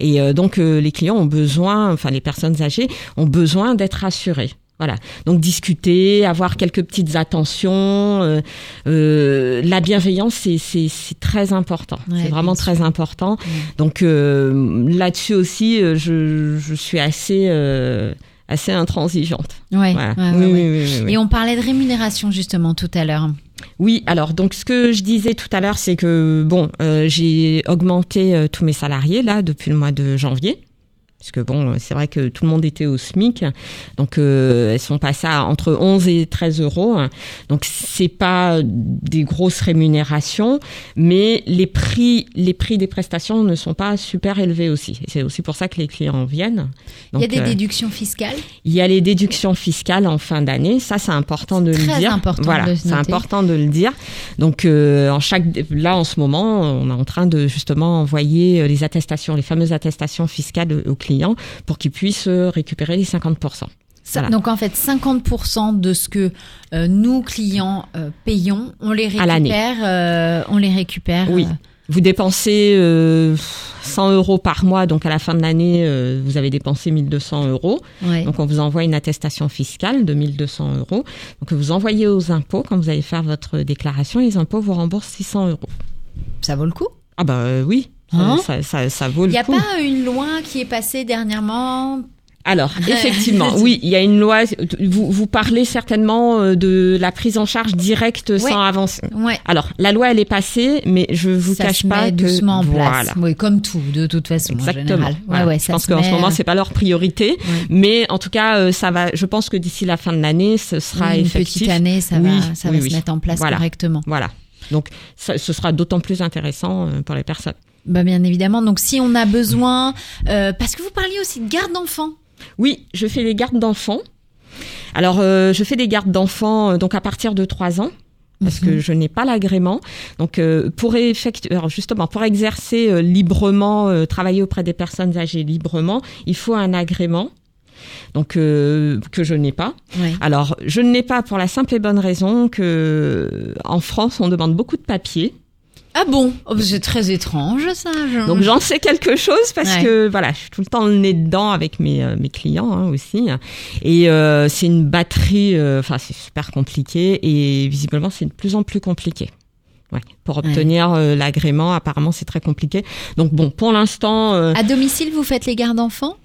Et euh, donc euh, les clients ont besoin, enfin les personnes âgées ont besoin d'être assurées. Voilà. Donc discuter, avoir quelques petites attentions, euh, euh, la bienveillance, c'est c'est c'est très important. Ouais, c'est vraiment très important. Donc euh, là-dessus aussi, euh, je je suis assez euh, assez intransigeante. Ouais, Voilà. oui, oui, oui. Et on parlait de rémunération justement tout à l'heure. Oui, alors donc ce que je disais tout à l'heure, c'est que bon, euh, j'ai augmenté euh, tous mes salariés là depuis le mois de janvier. Parce que bon, c'est vrai que tout le monde était au SMIC, donc euh, elles sont passées à entre 11 et 13 euros. Donc c'est pas des grosses rémunérations, mais les prix, les prix des prestations ne sont pas super élevés aussi. C'est aussi pour ça que les clients viennent. Il y a des euh, déductions fiscales? il y a les déductions fiscales en fin d'année. Ça, c'est important de le très dire. important voilà, c'est important de le dire. Donc, euh, en chaque, là, en ce moment, on est en train de justement envoyer les attestations, les fameuses attestations fiscales aux clients pour qu'ils puissent euh, récupérer les 50%. Ça- Voilà. Donc en fait, 50% de ce que euh, nous clients euh, payons, on les À récupère. euh, on les récupère. Oui. Vous dépensez euh, 100 euros par mois, donc à la fin de l'année, vous avez dépensé 1200 euros. ouais. Donc on vous envoie une attestation fiscale de 1200 euros. Donc vous envoyez aux impôts quand vous allez faire votre déclaration. Les impôts vous remboursent 600 euros. Ça vaut le coup? Ah bah oui, Hein ça, ça, ça vaut Il le n'y a coup. pas une loi qui est passée dernièrement? Alors effectivement, oui, il y a une loi. Vous, vous parlez certainement euh, de la prise en charge directe Ouais. sans avance. Ouais. Alors la loi elle est passée, mais je vous ça cache se pas met que doucement en place. voilà. Oui, comme tout, de toute façon, en Exactement. général. Voilà. Ouais, ouais, je ça pense se qu'en ce moment euh, c'est pas leur priorité, ouais. mais en tout cas euh, ça va. Je pense que d'ici la fin de l'année, ce sera Oui, une effectif. petite année, ça Oui, va, ça oui, va oui. se mettre en place Voilà. correctement. Voilà. Donc ça, ce sera d'autant plus intéressant euh, pour les personnes. Bah, bien évidemment. Donc si on a besoin, euh, parce que vous parliez aussi de garde d'enfants. Oui, je fais les gardes d'enfants. Alors, euh, je fais des gardes d'enfants euh, donc à partir de 3 ans. Parce Mhm. que je n'ai pas l'agrément. Donc, euh, pour effectuer, justement, pour exercer librement, travailler auprès des personnes âgées librement, il faut un agrément. Donc, euh, que je n'ai pas. Ouais. Alors, je ne l'ai pas pour la simple et bonne raison que en France, on demande beaucoup de papiers. Ah bon? Oh, bah, C'est très étrange ça. Donc j'en sais quelque chose parce Ouais. que voilà, je suis tout le temps le nez dedans avec mes euh, mes clients hein, aussi. Et euh, c'est une batterie, euh, enfin c'est super compliqué et visiblement c'est de plus en plus compliqué. Ouais, pour obtenir euh, l'agrément, apparemment c'est très compliqué. Donc bon, pour l'instant, euh, À domicile, vous faites les gardes d'enfants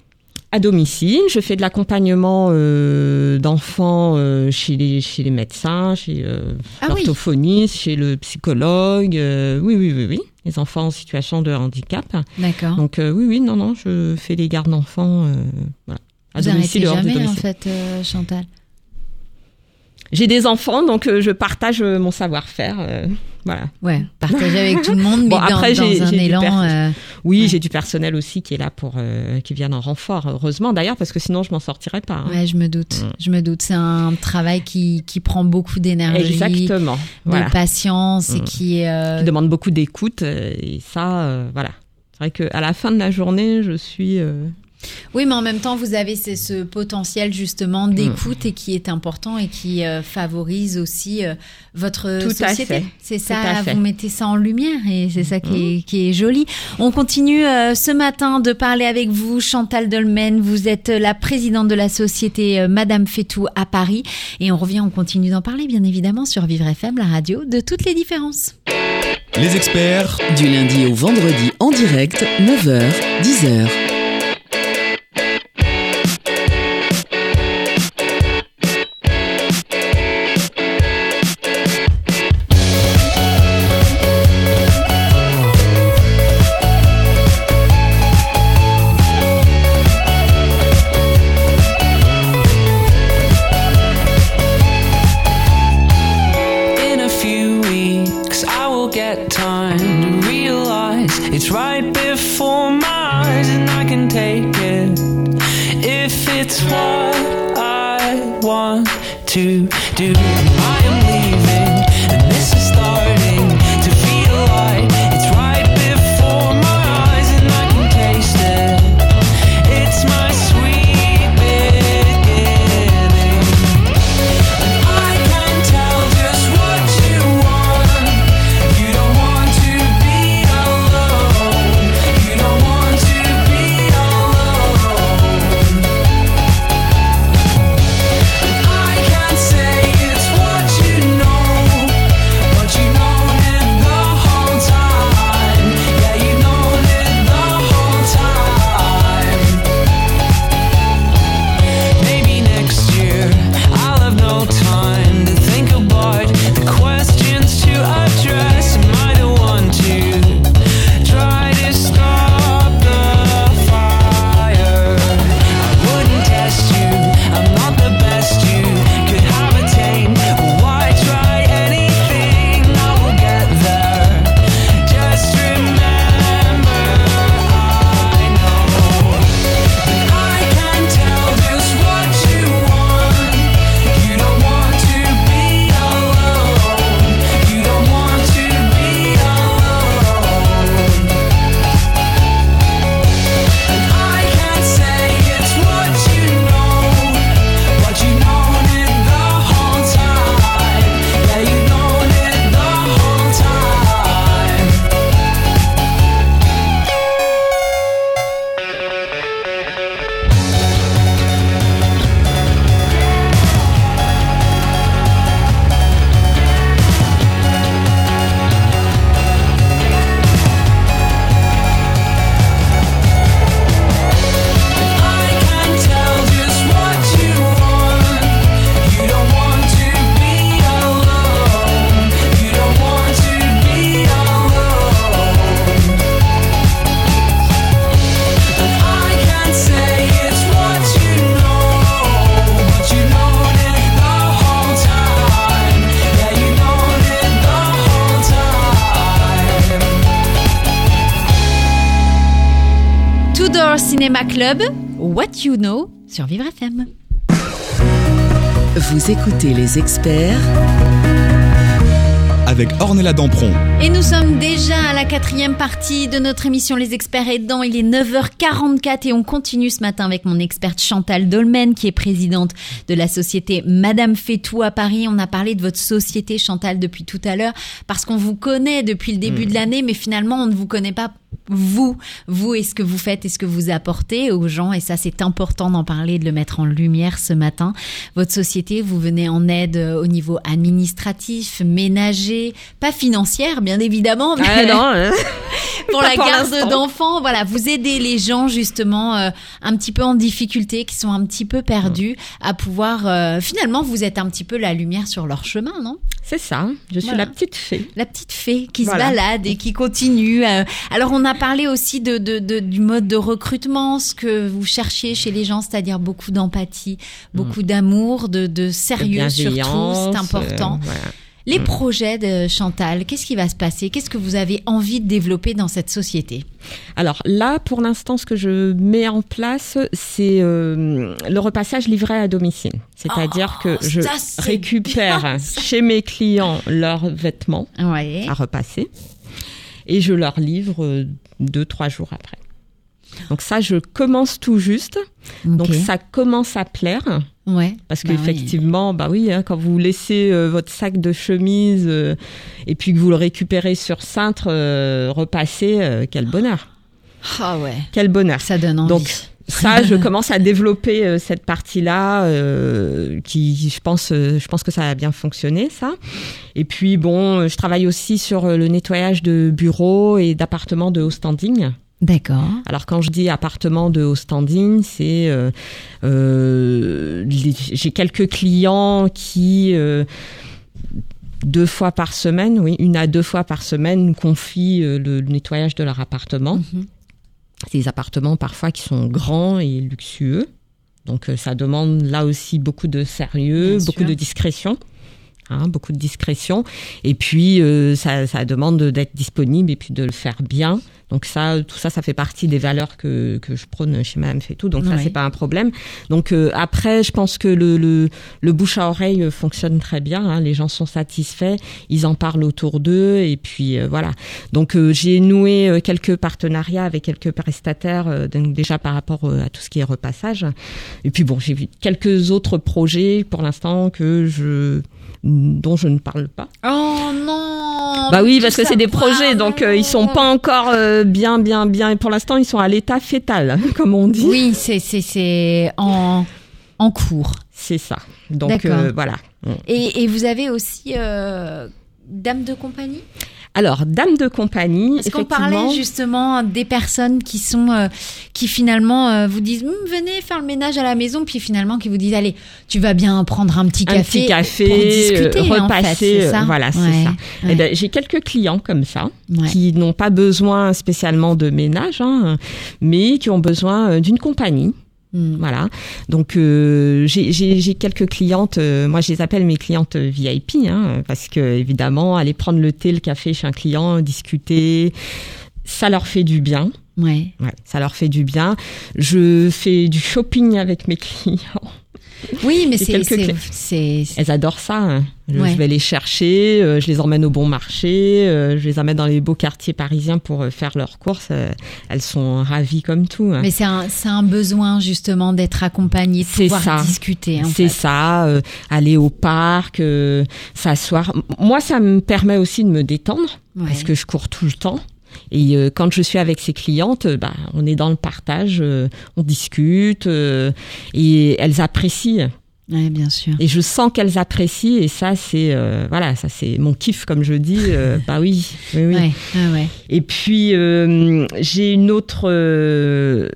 à domicile, je fais de l'accompagnement euh, d'enfants euh, chez les chez les médecins, chez euh, Ah oui. l'orthophoniste, chez le psychologue. euh, oui, oui, oui, oui. Les enfants en situation de handicap. D'accord. Donc oui, oui, non, non, je fais les gardes d'enfants. voilà. À Vous arrêtez et hors de jamais en domicile. fait, Chantal? J'ai des enfants, donc je partage mon savoir-faire. Voilà. Ouais, partager avec tout le monde, mais Bon, dans, après, dans j'ai- un élan. euh, Oui, Ouais. j'ai du personnel aussi qui est là pour, euh, qui vient en renfort. Heureusement d'ailleurs, parce que sinon je m'en sortirais pas. hein. Ouais, je me doute. Mm. Je me doute. C'est un travail qui, qui prend beaucoup d'énergie, Exactement. de patience et Mm. qui euh, Qui demande beaucoup d'écoute et ça, voilà. C'est vrai qu'à la fin de la journée, je suis. Euh, Oui, mais en même temps, vous avez ce, ce potentiel justement Mm. d'écoute et qui est important et qui euh, favorise aussi euh, votre Tout à société. fait. C'est Tout à ça, fait. Mm. vous mettez ça en lumière et c'est ça qui est, qui est joli. On continue euh, ce matin de parler avec vous, Chantal Dolmen. Vous êtes la présidente de la société euh, Madame Fétou à Paris et on revient, on continue d'en parler bien évidemment sur Vivre FM, la radio de toutes les différences. Les experts Du lundi au vendredi en direct, 9h, 10h. Club, What You Know sur Vivre FM. Vous écoutez les experts avec Ornella Dampron. Et nous sommes déjà à la quatrième partie de notre émission Les Experts aidants. Il est 9h44 et on continue ce matin avec mon experte Chantal Dolmen qui est présidente de la société Madame Fétou à Paris. On a parlé de votre société Chantal depuis tout à l'heure parce qu'on vous connaît depuis le début de l'année mais finalement on ne vous connaît pas vous, vous et ce que vous faites et ce que vous apportez aux gens. Et ça, c'est important d'en parler, de le mettre en lumière ce matin. Votre société, vous venez en aide euh, au niveau administratif, ménager, pas financière, bien évidemment, mais Ah non, hein. pour Pas la pour garde d'enfants. Voilà, vous aidez les gens justement euh, un petit peu en difficulté, qui sont un petit peu perdus, à pouvoir euh, finalement vous êtes un petit peu la lumière sur leur chemin, non? C'est ça. Je suis Voilà. la petite fée. la petite fée qui Voilà. se balade et qui continue. euh. Alors on a parlé aussi de, de- de- du mode de recrutement, ce que vous cherchiez chez les gens, c'est-à-dire beaucoup d'empathie, beaucoup d'amour, de, de sérieux surtout, c'est important. euh, voilà. Les projets de Chantal, qu'est-ce qui va se passer? Qu'est-ce que vous avez envie de développer dans cette société? Alors là, pour l'instant, ce que je mets en place, c'est euh, le repassage livré à domicile. C'est-à-dire Oh, que je récupère bien, chez mes clients leurs vêtements Ouais. à repasser et je leur livre euh, deux, trois jours après. Donc ça, je commence tout juste. Donc ça commence à plaire. ouais. Parce Bah oui. qu'effectivement, bah oui, hein, quand vous laissez euh, votre sac de chemise euh, et puis que vous le récupérez sur cintre, euh, repasser, quel bonheur, Ah ouais. quel bonheur. Ça donne envie. Donc ça, je commence à développer euh, cette partie-là, euh, qui, je pense, euh, je pense que ça a bien fonctionné, ça. Et puis bon, je travaille aussi sur le nettoyage de bureaux et d'appartements de haut standing. D'accord. Alors quand je dis appartement de haut standing, c'est j'ai quelques clients qui deux fois par semaine, oui, une à deux fois par semaine, nous confient le, le nettoyage de leur appartement. Ces appartements parfois qui sont grands et luxueux. Donc euh, ça demande là aussi beaucoup de sérieux, Bien beaucoup sûr. de discrétion. Hein, beaucoup de discrétion. Et puis euh, ça, ça demande d'être disponible et puis de le faire bien. Donc ça tout ça ça fait partie des valeurs que, que je prône chez Madame Fétou donc ça Ouais. c'est pas un problème. Donc euh, après je pense que le, le, le bouche à oreille euh, fonctionne très bien hein, les gens sont satisfaits ils en parlent autour d'eux et puis euh, voilà. Donc j'ai noué quelques partenariats avec quelques prestataires donc déjà par rapport à tout ce qui est repassage. Et puis bon j'ai vu quelques autres projets pour l'instant que je dont je ne parle pas. Oh non Bah oui, parce que c'est des projets, donc euh, ils sont pas encore euh, bien, bien, bien. Et pour l'instant, ils sont à l'état fétal, comme on dit. Oui, c'est c'est c'est en en cours. C'est ça. Donc euh, voilà. Et, et vous avez aussi euh, dame de compagnie? Alors, dame de compagnie. Parce qu'on parlait justement des personnes qui sont euh, qui finalement euh, vous disent Hum, venez faire le ménage à la maison puis finalement qui vous disent allez tu vas bien prendre un petit un café petit café, pour discuter euh, en fait, repasser, ça euh, voilà, c'est Ouais, ça. ouais, Eh ben, j'ai quelques clients comme ça ouais. qui n'ont pas besoin spécialement de ménage, hein, mais qui ont besoin euh, d'une compagnie. Hmm. Voilà. Donc euh, j'ai- quelques clientes. euh, moi, je les appelle mes clientes VIP, hein, parce que évidemment, aller prendre le thé, le café chez un client, discuter, ça leur fait du bien. Ouais. Ouais, ça leur fait du bien. Je fais du shopping avec mes clients. Oui, mais c'est c'est Elles adorent ça. hein. Je, Ouais. je vais les chercher, euh, je les emmène au bon marché, euh, je les emmène dans les beaux quartiers parisiens pour euh, faire leurs courses. elles sont ravies comme tout. hein. mais c'est un c'est un besoin justement d'être accompagné, de C'est pouvoir ça. discuter. C'est ça, aller au parc, s'asseoir. Moi, ça me permet aussi de me détendre Ouais. parce que je cours tout le temps. Et euh, quand je suis avec ces clientes, euh, bah, on est dans le partage, euh, on discute euh, et elles apprécient. Ouais, bien sûr. Et je sens qu'elles apprécient et ça, c'est euh, voilà, ça c'est mon kiff comme je dis. euh, bah oui, oui, oui. Ouais, ouais, ouais. Et puis euh, j'ai une autre. euh,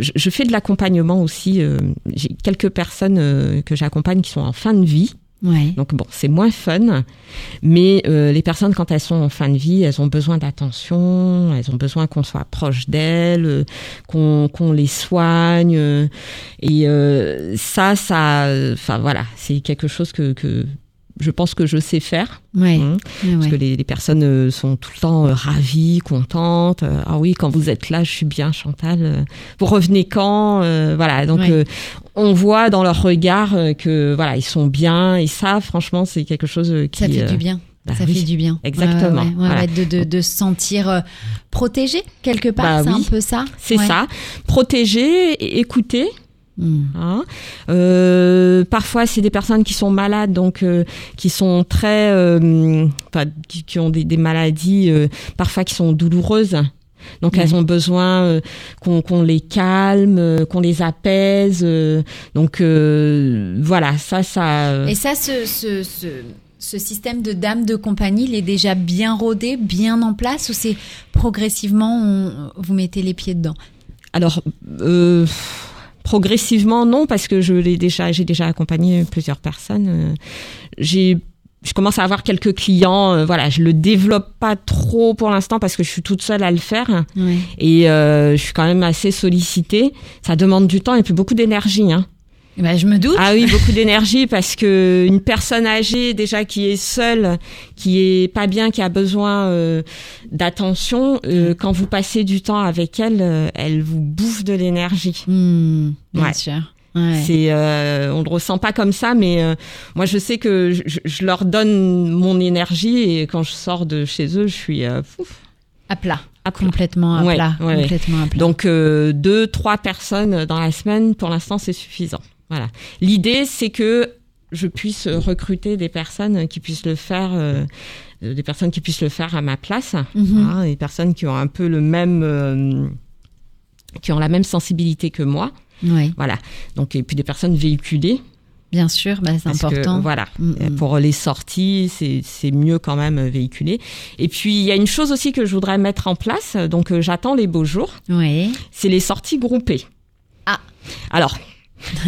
je, je fais de l'accompagnement aussi. euh, j'ai quelques personnes que j'accompagne qui sont en fin de vie. Donc bon, c'est moins fun, mais euh, les personnes quand elles sont en fin de vie, elles ont besoin d'attention, elles ont besoin qu'on soit proche d'elles, euh, qu'on qu'on les soigne, euh, et euh, ça, ça, enfin voilà, c'est quelque chose que que je pense que je sais faire. Ouais. Ouais, Parce que les, les personnes euh, sont tout le temps euh, ravies, contentes. Euh, ah oui, quand vous êtes là, je suis bien, Chantal. Vous revenez quand Euh, Voilà. Donc, Ouais. euh, on voit dans leur regard que voilà, ils sont bien. Et ça, franchement, c'est quelque chose qui. Ça fait du bien. bah ça oui, fait du bien. exactement. Ouais, ouais, ouais, Voilà. ouais, de, de, de se sentir protégé quelque part. Bah c'est oui. un peu ça. C'est ça. Protéger, écouter. Hein. Euh, parfois, c'est des personnes qui sont malades, donc euh, qui sont très, euh, enfin, qui, qui ont des, des maladies parfois qui sont douloureuses. Donc elles ont besoin qu'on les calme, qu'on les apaise. donc voilà, ça, ça. Et ça, ce, ce, ce, ce système de dame de compagnie, il est déjà bien rodé, bien en place, ou c'est progressivement, on- vous mettez les pieds dedans? Alors, euh, progressivement, non, parce que je l'ai déjà, j'ai déjà accompagné plusieurs personnes. Euh, J'ai, je commence à avoir quelques clients. euh, voilà, je le développe pas trop pour l'instant parce que je suis toute seule à le faire et euh, je suis quand même assez sollicitée. Ça demande du temps et puis beaucoup d'énergie. Hein. Ben, je me doute. Ah oui, beaucoup d'énergie parce que une personne âgée déjà qui est seule, qui est pas bien, qui a besoin euh, d'attention, euh, quand vous passez du temps avec elle, euh, elle vous bouffe de l'énergie. Hmm, bien Ouais. sûr. Ouais. C'est, euh, on le ressent pas comme ça, mais euh, moi je sais que je, je leur donne mon énergie et quand je sors de chez eux, je suis euh, pouf, À plat. à plat. Complètement à Ouais, plat. ouais, ouais. complètement à plat. Donc euh, deux, trois personnes dans la semaine, pour l'instant, c'est suffisant. Voilà. L'idée, c'est que je puisse recruter des personnes qui puissent le faire, euh, des personnes qui puissent le faire à ma place, Mhm. hein, des personnes qui ont un peu le même, euh, qui ont la même sensibilité que moi. Voilà. Donc et puis des personnes véhiculées. bien sûr, bah, c'est que, important. voilà. Mm, mm. Pour les sorties, c'est mieux quand même euh, véhiculé. Et puis il y a une chose aussi que je voudrais mettre en place. Donc j'attends les beaux jours. Ouais. c'est les sorties groupées. Ah. Alors,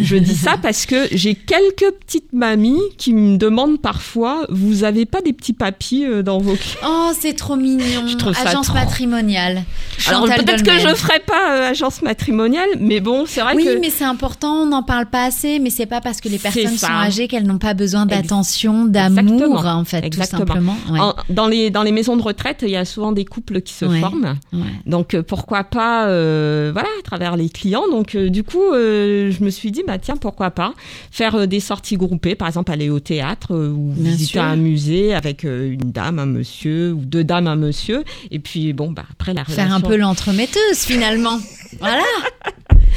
je dis ça parce que j'ai quelques petites mamies qui me demandent parfois, vous avez pas des petits papiers euh, dans vos Oh, c'est trop mignon. Je trouve ça Agence trop- matrimoniale. Alors Chantal peut-être que je ferai pas euh, agence matrimoniale, mais bon, c'est vrai Oui, que mais c'est important, on n'en parle pas assez, mais c'est pas parce que les personnes sont âgées qu'elles n'ont pas besoin d'attention, d'amour, en fait, Exactement. tout simplement. Ouais. en- dans les dans les maisons de retraite, il y a souvent des couples qui se Ouais. forment. Ouais. Donc euh, pourquoi pas, euh, voilà, à travers les clients. Donc euh, du coup, je me suis dit, bah tiens, pourquoi pas faire euh, des sorties groupées, par exemple aller au théâtre euh, ou Bien visiter sûr. un musée avec euh, une dame, un monsieur ou deux dames, un monsieur. Et puis bon, bah après la relation. Faire un peu l'entremetteuse, finalement. voilà.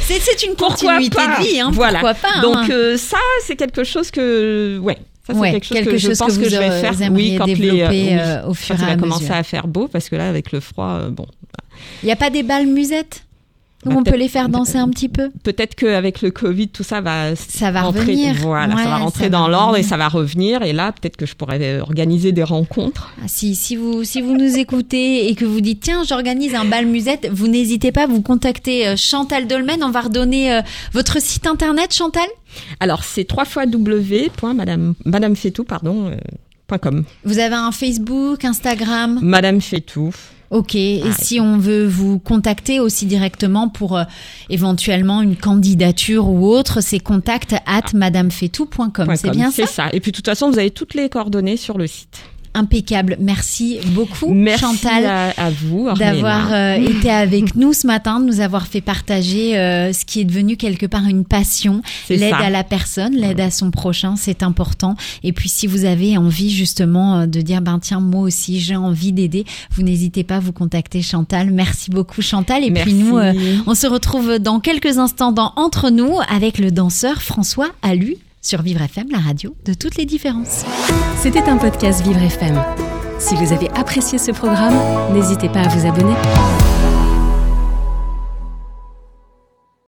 C'est, une Pourquoi continuité pas de vie, hein. Voilà. Pourquoi pas hein. Donc euh, ça, c'est quelque chose que, ouais. Ça, c'est Ouais, quelque chose quelque que je chose pense que je vais faire. Oui, quand les, développer, oui, euh, au fur quand et il à va commencer à faire beau, parce que là, avec le froid, euh, bon, Il n'y a pas des balles musettes? Bah, on peut les faire danser un petit peu peut-être qu'avec le Covid, tout ça va Ça va rentrer, revenir. Voilà, ça va rentrer ça dans l'ordre et ça va revenir. Et là, peut-être que je pourrais organiser des rencontres. Ah, si, si, vous, si vous nous écoutez et que vous dites tiens j'organise un bal musette, vous n'hésitez pas à vous contacter euh, Chantal Dolmen. On va redonner euh, votre site internet Chantal? Alors, c'est trois fois w. Madame, Madame pardon. euh, point .com. Vous avez un Facebook, Instagram? Madame fait tout. Ok. Et Ouais. si on veut vous contacter aussi directement pour euh, éventuellement une candidature ou autre, c'est contact at madamefetou.com. point C'est bien ça? C'est ça. Et puis, de toute façon, vous avez toutes les coordonnées sur le site. Impeccable. Merci beaucoup Merci Chantal. à, à vous, d'avoir euh, été avec nous ce matin, de nous avoir fait partager euh, ce qui est devenu quelque part une passion, l'aide à la personne, l'aide à son prochain, c'est important. Et puis si vous avez envie justement euh, de dire ben tiens moi aussi j'ai envie d'aider, vous n'hésitez pas à vous contacter Chantal. Merci beaucoup Chantal. Et puis Merci. nous euh, on se retrouve dans quelques instants dans Entre nous avec le danseur François Alu sur Vivre FM, la radio de toutes les différences. C'était un podcast Vivre FM. Si vous avez apprécié ce programme, n'hésitez pas à vous abonner.